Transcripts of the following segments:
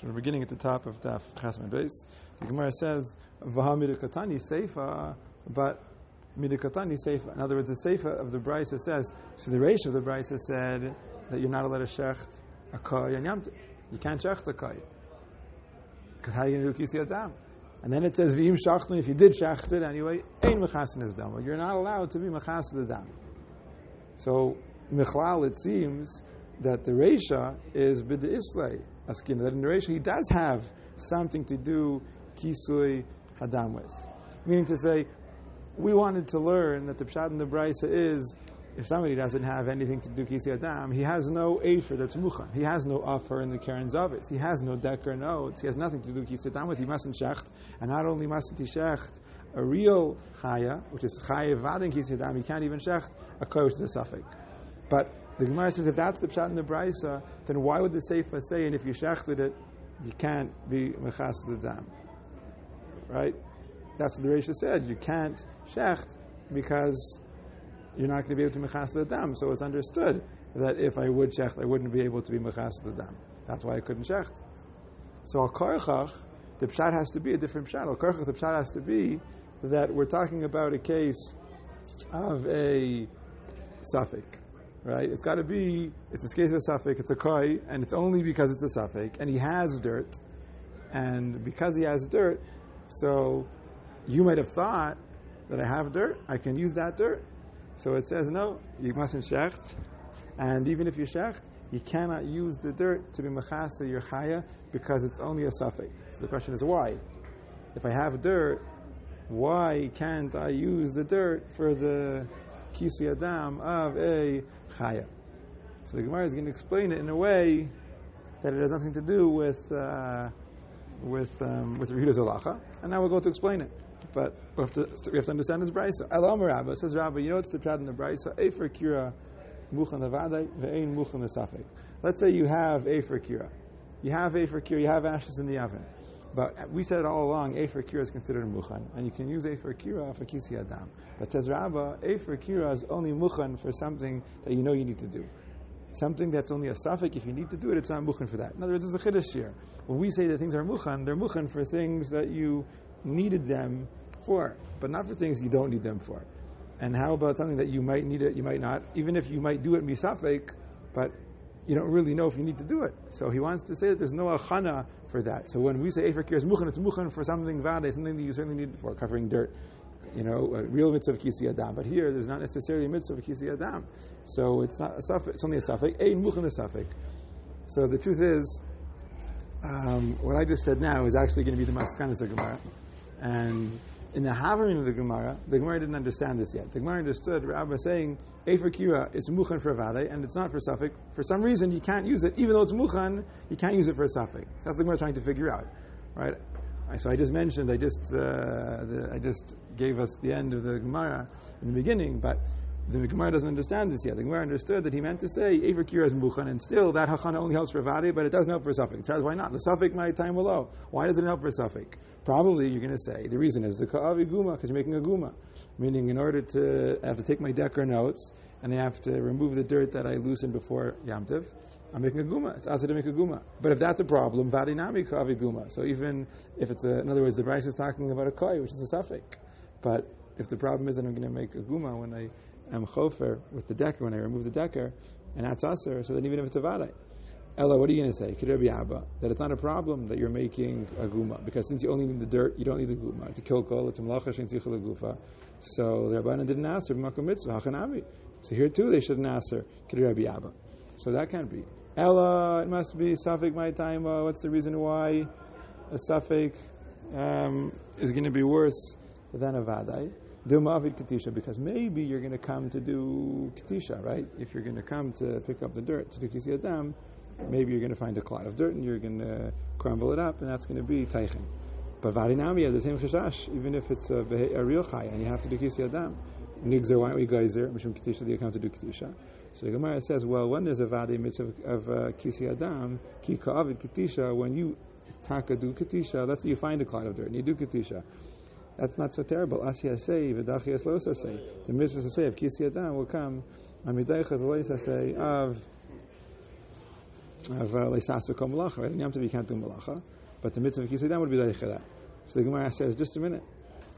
So we're beginning at the top of Daf Chasman Beis. The Gemara says, "Vaha midikatani seifa," but midikatani seifa. In other words, the seifa of the Brisa says. So the Reish of the Brisa said that you're not allowed to shecht a koy and. You can't shecht a koy. Because how are you going to do kisi adam? And then it says, "V'im shachtnu." If you did shecht it anyway, ein mechasin is dam. You're not allowed to be mechasin dam. So michlal, it seems that the Reisha is bid islay askin. That in the Reisha he does have something to do kisui hadam with. Meaning to say, we wanted to learn that the pshat in the Brisa is if somebody doesn't have anything to do Kisui adam, he has no afer that's muchan. He has no offer in the Karen Zavis. He has no decker notes. He has nothing to do kisi adam with. He mustn't shecht. And not only mustn't he shecht a real chaya, which is chaya vadin kisi adam, he can't even shecht a kosh a suffix. But the Gemara says if that's the pshat in the Brisa, then why would the Seifa say, and if you shechted it, you can't be mechas the dam? Right? That's what the Reisha said. You can't shecht because you're not going to be able to mechas the dam. So it's understood that if I would shecht, I wouldn't be able to be mechas the dam. That's why I couldn't shecht. So al karchach, the pshat has to be a different pshat. Al karchach, the pshat has to be that we're talking about a case of a suffix right? It's got to be, it's a case of a suffix, it's a koi, and it's only because it's a suffix, and he has dirt, and because he has dirt, so you might have thought that I have dirt, I can use that dirt. So it says, no, you mustn't shecht, and even if you shecht, you cannot use the dirt to be machasa your chaya because it's only a suffix. So the question is why? If I have dirt, why can't I use the dirt for the kisi adam of a chaya. So the Gemara is going to explain it in a way that it has nothing to do with uh, with um, with Rehuda's halacha, and now we'll go to explain it. But we have to, we have to understand this brisa. Elam Rabba says Rabba, you know what's the pshat in the brisa? Efer kira muchan levadai ve'ein muchan. Let's say you have Efer kira, you have Efer kira, you have ashes in the oven. But we said it all along, Efer Kira is considered Muchan, and you can use Efer Kira for Kisi Adam. But says Rabba, Efer Kira is only Muchan for something that you know you need to do. Something that's only a suffix, if you need to do it, it's not Muchan for that. In other words, it's a Chiddush here. When we say that things are Muchan, they're Muchan for things that you needed them for, but not for things you don't need them for. And how about something that you might need it, you might not, even if you might do it misafik, but you don't really know if you need to do it. So he wants to say that there's no achana for that. So when we say Efer Kir is muchan, it's muchan for something vade, something that you certainly need for covering dirt. You know, a real mitzvah of kisi adam. But here, there's not necessarily a mitzvah of kisi adam. So it's not a suffix, it's only a suffix. Ein muchan a suffix. So the truth is, um, what I just said now is actually going to be the maskanas of Gemara. And in the Havarim of the Gemara, the Gemara didn't understand this yet. The Gemara understood Rabbi saying, Efer Kira it's muchan for vade, and it's not for suffix. For some reason, you can't use it, even though it's muchan, you can't use it for a suffix. So that's the Gemara trying to figure out, right? So I just mentioned, I just, uh, the, I just gave us the end of the Gemara in the beginning, but the Gemara doesn't understand this yet. The Gemara understood that he meant to say Ever Kira is Muchan, and still that Hachana only helps for Vadi, but it doesn't help for Suffolk. Charles, why not? The Suffolk my time below. Why does it help for Suffolk? Probably you're going to say the reason is the Ka'avi Guma, because you're making a Guma. Meaning, in order to I have to take my Decker notes and I have to remove the dirt that I loosened before Yamtiv, I'm making a guma. It's asa to make a guma. But if that's a problem, vadinami kavi guma. So even if it's a, in other words, the Brisa is talking about a koi, which is a suffix. But if the problem is that I'm going to make a guma when I am chofer with the decker, when I remove the decker, and that's aser, so then even if it's a vadai. Ella, what are you going to say? Abba, that it's not a problem that you're making a guma, because since you only need the dirt, you don't need the guma. To kill kol, it's a mlacha shen gufa. So the Rabbanan didn't answer, b'makom mitzvah, hachanami. So here too, they shouldn't answer, Kirebi Abba. So that can't be. Ella, it must be suffik my time. Uh, what's the reason why a suffik um, is going to be worse than a vadai? Do mavid katisha because maybe you're going to come to do katisha, right? If you're going to come to pick up the dirt to do kisi adam, maybe you're going to find a clot of dirt and you're going to crumble it up, and that's going to be teichin. But vadinami has the same chashash, even if it's a, a real chaya and you have to do kisi adam. Nigzer, why don't we geyser? Mishum katisha, do you come to do katisha? So the Gemara says, well, when there's a vadi mitzvah of uh, kisi adam, ki ka'avid katisha, when you taka do katisha, that's you find a cloud of dirt and you do katisha. That's not so terrible. Asya say, v'dachi eslosa say. The mitzvah say of kisi adam will come, amidaycha the say of of uh, leisasa kol malacha. Right? In Yom Tov you can't do malacha, but the mitzvah of kisei dam would be like that. So the Gemara says, just a minute.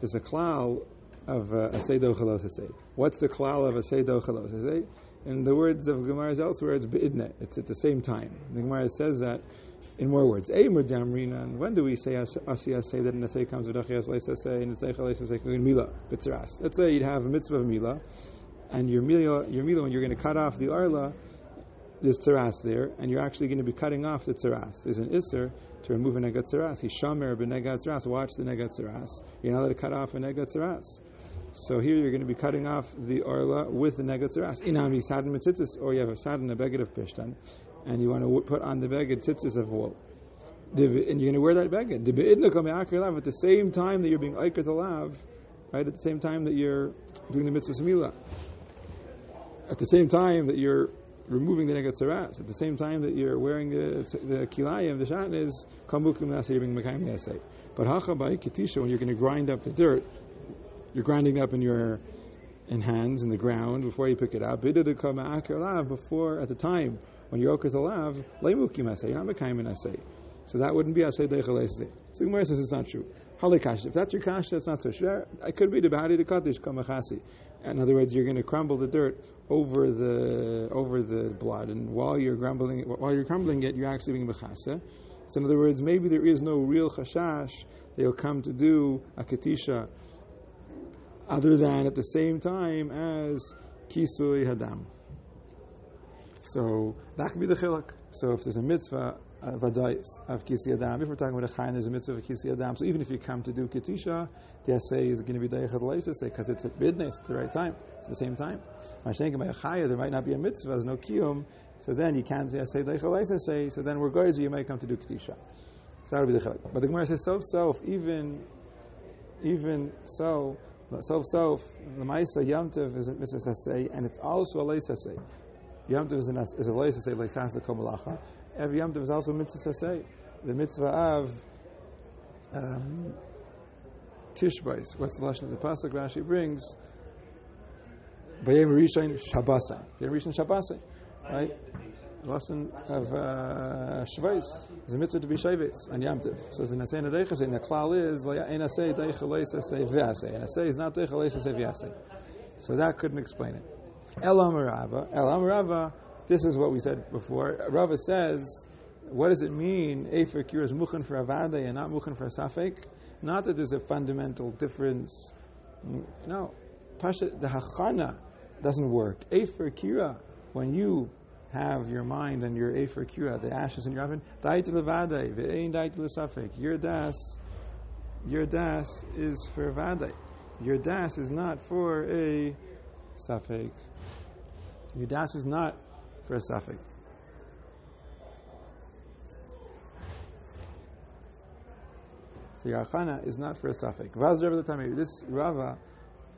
There's a klal of a seido chalos What's the klal of a seido chalos In the words of Gemara elsewhere, it's beidne. It's at the same time. The Gemara says that in more words. And when do we say asiyas say that an essay comes with achiyas leisa say and it's leisa say mila? Let's say you'd have a mitzvah of mila, and your mila, your mila when you're going to cut off the arla, there's tzeras there, and you're actually going to be cutting off the tzeras. There's an isser to remove a negat tzeras. He's shamer b'negat tzeras. Watch the negat tzeras. You're not allowed to cut off a negat tzeras. So here you're going to be cutting off the orla with the negat tzeras. Inam sadin mitzitzis, or you have a sadin a beged of pishtan and you want to put on the beged tzitzis of wool. And you're going to wear that beged. At the same time that you're being aikar to lav, right? At the same time that you're doing the mitzvah samila. At the same time that you're removing the negat saras. At the same time that you're wearing the the kilayim, the shatn is kamukim nasa, you're being. But hacha by when you're going to grind up the dirt, you're grinding up in your in hands in the ground before you pick it up. Before at the time when okaz alav, leimukim asay, you're not mekayim asay. So that wouldn't be asay deichalesay. So Gemara says it's not true. Halikash. If that's your kash, that's not so sure. I could be the bahari the kaddish kamachasi. In other words, you're going to crumble the dirt over the over the blood, and while you're grumbling, while you're crumbling it, you're actually being mechasa. So in other words, maybe there is no real chashash they'll come to do a katisha, other than at the same time as kisui hadam. So that could be the chiluk. So if there's a mitzvah of adais of kisui adam, if we're talking about a chayin, there's a mitzvah of kisui adam. So even if you come to do kitisha, the essay is going to be dayachad leisase because it's at midnight, it's the right time, it's the same time. Mashenka by a chaya, there might not be a mitzvah, there's no kiyum, so then you can't say dayachad leisase. So then we're going to you might come to do kitisha. So that would be the chiluk. But the Gemara says self self even even so. Self self, the Maisa Yamtiv is a mitzvah say, and it's also a leisase. Yom Tov is, an, is a leis to say leisasa komalacha. Every Yom Tov is also a mitzvah to. The mitzvah of um, Tishbais. What's the lashon of the pasuk? Rashi brings Bayem Rishon Shabbasai. Bayem Rishon Shabbasai, right? Lesson of uh, Shvais is a mitzvah to be Shavis and Yom Tov. So the Nasei Nadeicha saying the klal is Einasei Deicha Leisa Say V'asei. Einasei is not Deicha Leisa Say V'asei. So that couldn't explain it. Elam Rava. Elam Rava, this is what we said before. Rava says, what does it mean? Efer is Mukhan for Avada and not Mukhan for Safek? Not that there's a fundamental difference. No. Pasha, the Hachana doesn't work. Efer Kira, when you have your mind and your Efer Kira, uh, the ashes in your oven. Your das, your das is for Vade. Your das is not for a Safek. Das is not for a suffix. So Yarchana is not for a the This Rava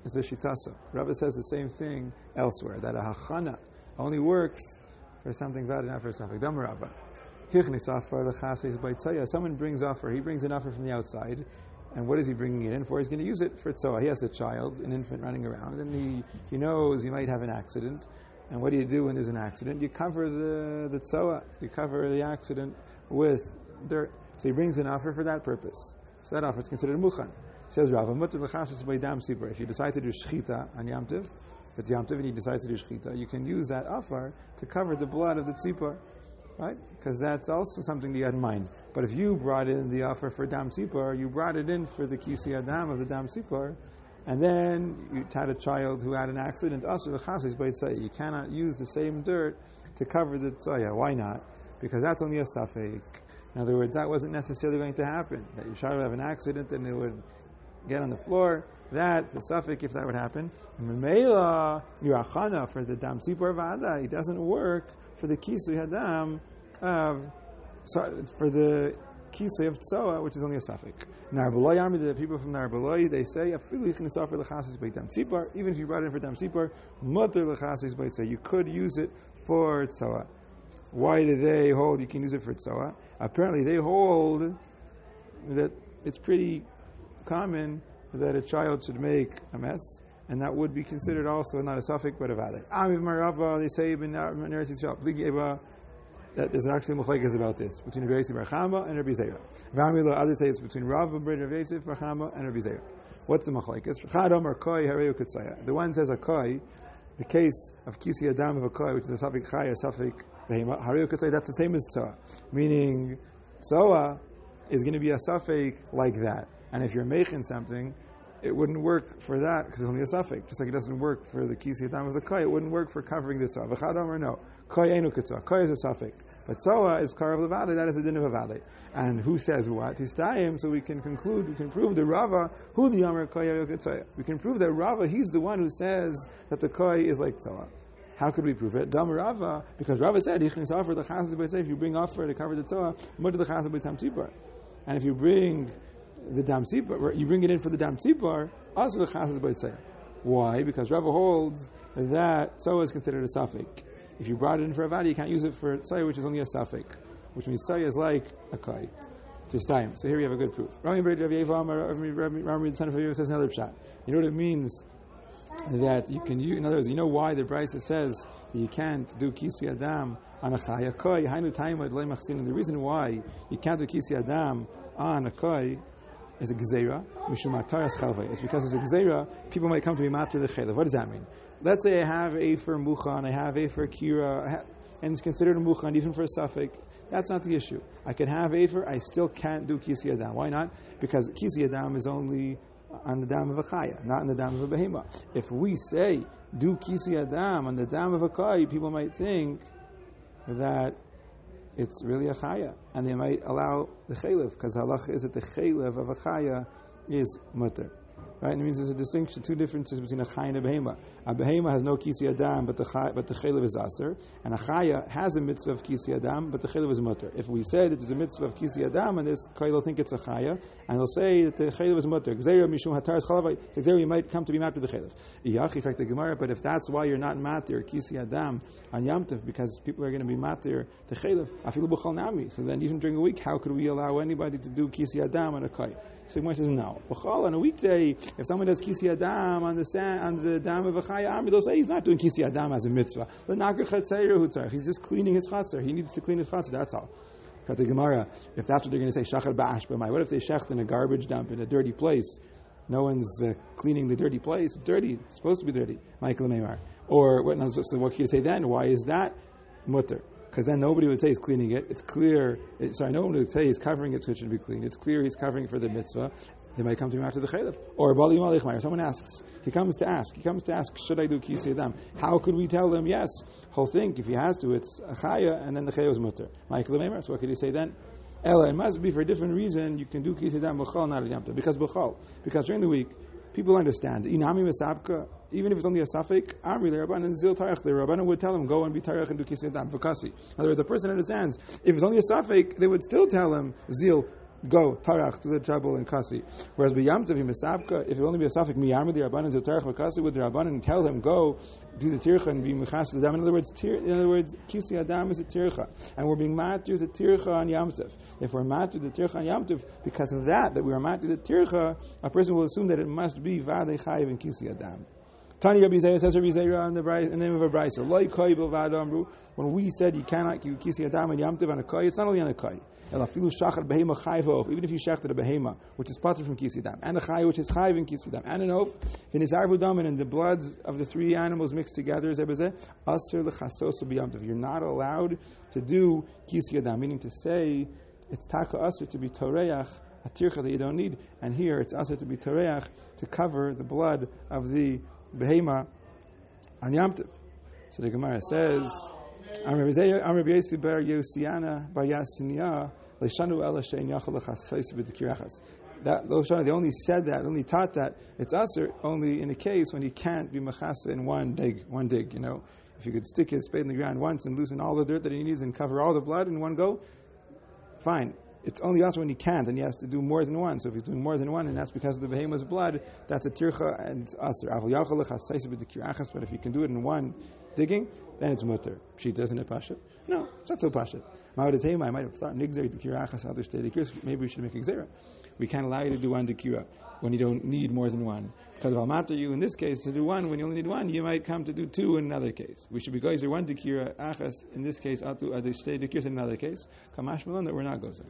is a shitasa. Rava says the same thing elsewhere that a hachana only works for something valid, not for suffix. Dam Rava. Someone brings offer. He brings an offer from the outside. And what is he bringing it in for? He's going to use it for tzoa. He has a child, an infant running around, and he, he knows he might have an accident. And what do you do when there's an accident? You cover the, the tzoa, you cover the accident with dirt. So he brings an offer for that purpose. So that offer is considered muchan. Says Rav, if you decide to do shchita on Yom It's Yom Tiv and you decide to do shchita, you can use that offer to cover the blood of the tzipor, right? Because that's also something that you had in mind. But if you brought in the offer for dam tzipor, you brought it in for the kisi adam of the dam tzipor, and then you had a child who had an accident, also the Chasis Beitzai. you cannot use the same dirt to cover the tzaya. Why not? Because that's only a safek. In other words, that wasn't necessarily going to happen. That your child would have an accident and it would get on the floor. That's a suffix if that would happen. Memela, your for the dam sipor vada, it doesn't work for the kisu hadam of, sorry, for the kisei of tzoa, which is only a suffix. Narbaloi army, the people from Narbaloi, they say, even if you brought it in for dam sipar, mutter you could use it for tzoa. Why do they hold you can use it for tzoa? Apparently, they hold that it's pretty common that a child should make a mess, and that would be considered also not a suffix but a Marava, they say, that there's actually machlekes about this between Rabbi Yosef Barchama and Rabbi Zera. V'amilo others say it's between Rav and Rabbi Barchama and Rabbi Zera. What's the machlekes? Chadam or koi hareu kutzaya. The one says a koi, the case of kisi adam of a koi, which is a suffix chaya, suffix behema. Hareu kutzaya. That's the same as tzoa, meaning tzoa is going to be a suffix like that. And if you're making something, it wouldn't work for that because it's only a suffix. Just like it doesn't work for the kisi adam of the koi, it wouldn't work for covering the tzoa. V'chadam or no. Koi enu kutzah. Koi is a suffix. But tzoa is kar of that is a din of a valley. And who says what? Histayim, so we can conclude, we can prove the Rava, who the Yomer Koi Kutzah. We can prove that Rava, he's the one who says that the Koi is like tzoa. How could we prove it? Dam Rava, because Rava said, "Yichnis offer the chassid if you bring offer to cover the tzoa, mutter the b'tam tzipar. And if you bring the dam tzipar, you bring it in for the dam tzipar, also the chazal b'tzeh. Why? Because Rava holds that tzoa is considered a suffix. If you brought it in for a vadi, you can't use it for tzayah, which is only a suffix, which means tzayah is like a kai. To time. So here we have a good proof. Rami says another shot. You know what it means that you can use, in other words, you know why the Brisa says that you can't do kisi adam on a chaya koi, hainu taimad le machsin. And the reason why you can't do kisi adam on a koi is a gzeira. It's because it's a gzeira, people might come to be matter the chaylev. What does that mean? Let's say I have a for muchan, I have a for kira, and it's considered a muchan even for a suffix. That's not the issue. I can have afer, I still can't do kisi adam. Why not? Because kisi adam is only on the dam of a chaya, not on the dam of a behema. If we say do kisi adam on the dam of a kai, people might think that it's really a chaya, and they might allow the chaylev because halach is that the chaylev of a chaya is mutter. Right? It means there's a distinction, two differences between a chaya and a behema. A behema has no kisi adam, but the chay, but the chaylev is aser, and a chaya has a mitzvah of kisi adam, but the chaylev is mutter. If we say that there's a mitzvah of kisi adam, and this will think it's a chaya, and they'll say that the chaylev is mutter. Gzeira mishum hataras chalavai. You might come to be matter the chaylev. Iyach, in fact, the Gemara. But if that's why you're not matter kisi adam on yamtiv, because people are going to be matter the chaylev, afilu b'chol nami. So then, even during a week, how could we allow anybody to do kisi adam on a kai? So Gemara says no. B'chol on a weekday, if someone does kisi adam on the sand, on the dam of a chaya army, they'll say he's not doing kisi adam as a mitzvah. He's just cleaning his chatzar. He needs to clean his chatzar. That's all. Got the Gemara. If that's what they're going to say, shachar ba'ash b'mai. What if they shecht in a garbage dump in a dirty place? No one's uh, cleaning the dirty place. It's dirty. It's supposed to be dirty. Michael Meimar. Or what? So what can you say then? Why is that mutter? Because then nobody would say he's cleaning it. It's clear. It, sorry, no one would say he's covering it so it should be clean. It's clear he's covering for the mitzvah. They might come to him after the chaylev. Or Bali Malich Someone asks. He comes to ask. He comes to ask, should I do kisi adam? How could we tell them yes? He'll think if he has to, it's a chaya, and then the chaya is mutter. Michael Memer. So what could he say then? Ella, it must be for a different reason. You can do kisi adam b'chal, not yamta. Because b'chal. Because during the week, people understand. Inami mesabka. Even if it's only a suffix, Amri, the Rabban and Zil Tarech, the Rabban would tell him, go and be Tarech and do Kisi Adam, Fakasi. In other words, a person understands. If it's only a suffix, they would still tell him, Zil, go tarach to the trouble and kasi. Whereas b'yamtiv misavka, if it only be a suffix miyam the rabbanan to tarach v'kasi with the rabbanan tell him go do the tircha and be mechas the dam. In other words, tir, in other words, kisi adam is a tircha, and we're being matir the tircha on yamtiv. If we're matir the tircha on yamtiv, because of that, that we are matir the tircha, a person will assume that it must be vadei chayiv and kisi adam. Tani Rabbi Zayah says Rabbi Zayah in the, name of a brisa. Loi koi amru. When we said you cannot do kisi adam and yamtiv on a koi, it's not only on a koi. Even if you shechted a behema, which is part from kisidam, and a chay, which is chayv in kisidam, and an oaf, v'nizarvu and the blood of the three animals mixed together, aser lechasos b'yamtiv. You're not allowed to do kisidam, meaning to say it's taka aser to be toreach, a tircha that you don't need, and here it's aser to be toreach to cover the blood of the behema on yamtiv. So the Gemara says. Yossi Bar Yosiana Ela Shein Yachal. That they only said that, only taught that it's usher only in a case when he can't be machasa in one dig, one dig. You know, if you could stick his spade in the ground once and loosen all the dirt that he needs and cover all the blood in one go, fine. It's only also when he can't, and he has to do more than one. So if he's doing more than one, and that's because of the behemoth's blood, that's a tircha and it's kiraachas, but if you can do it in one digging, then it's mutter. She doesn't it pashit? No, it's not so pashit. I might have thought Maybe we should make a. We can't allow you to do one dekira when you don't need more than one. Because of almata, you in this case to do one when you only need one, you might come to do two in another case. We should be gozer one dekira achas in this case atu state dekiras in another case. Kamash malon that we're not gozer.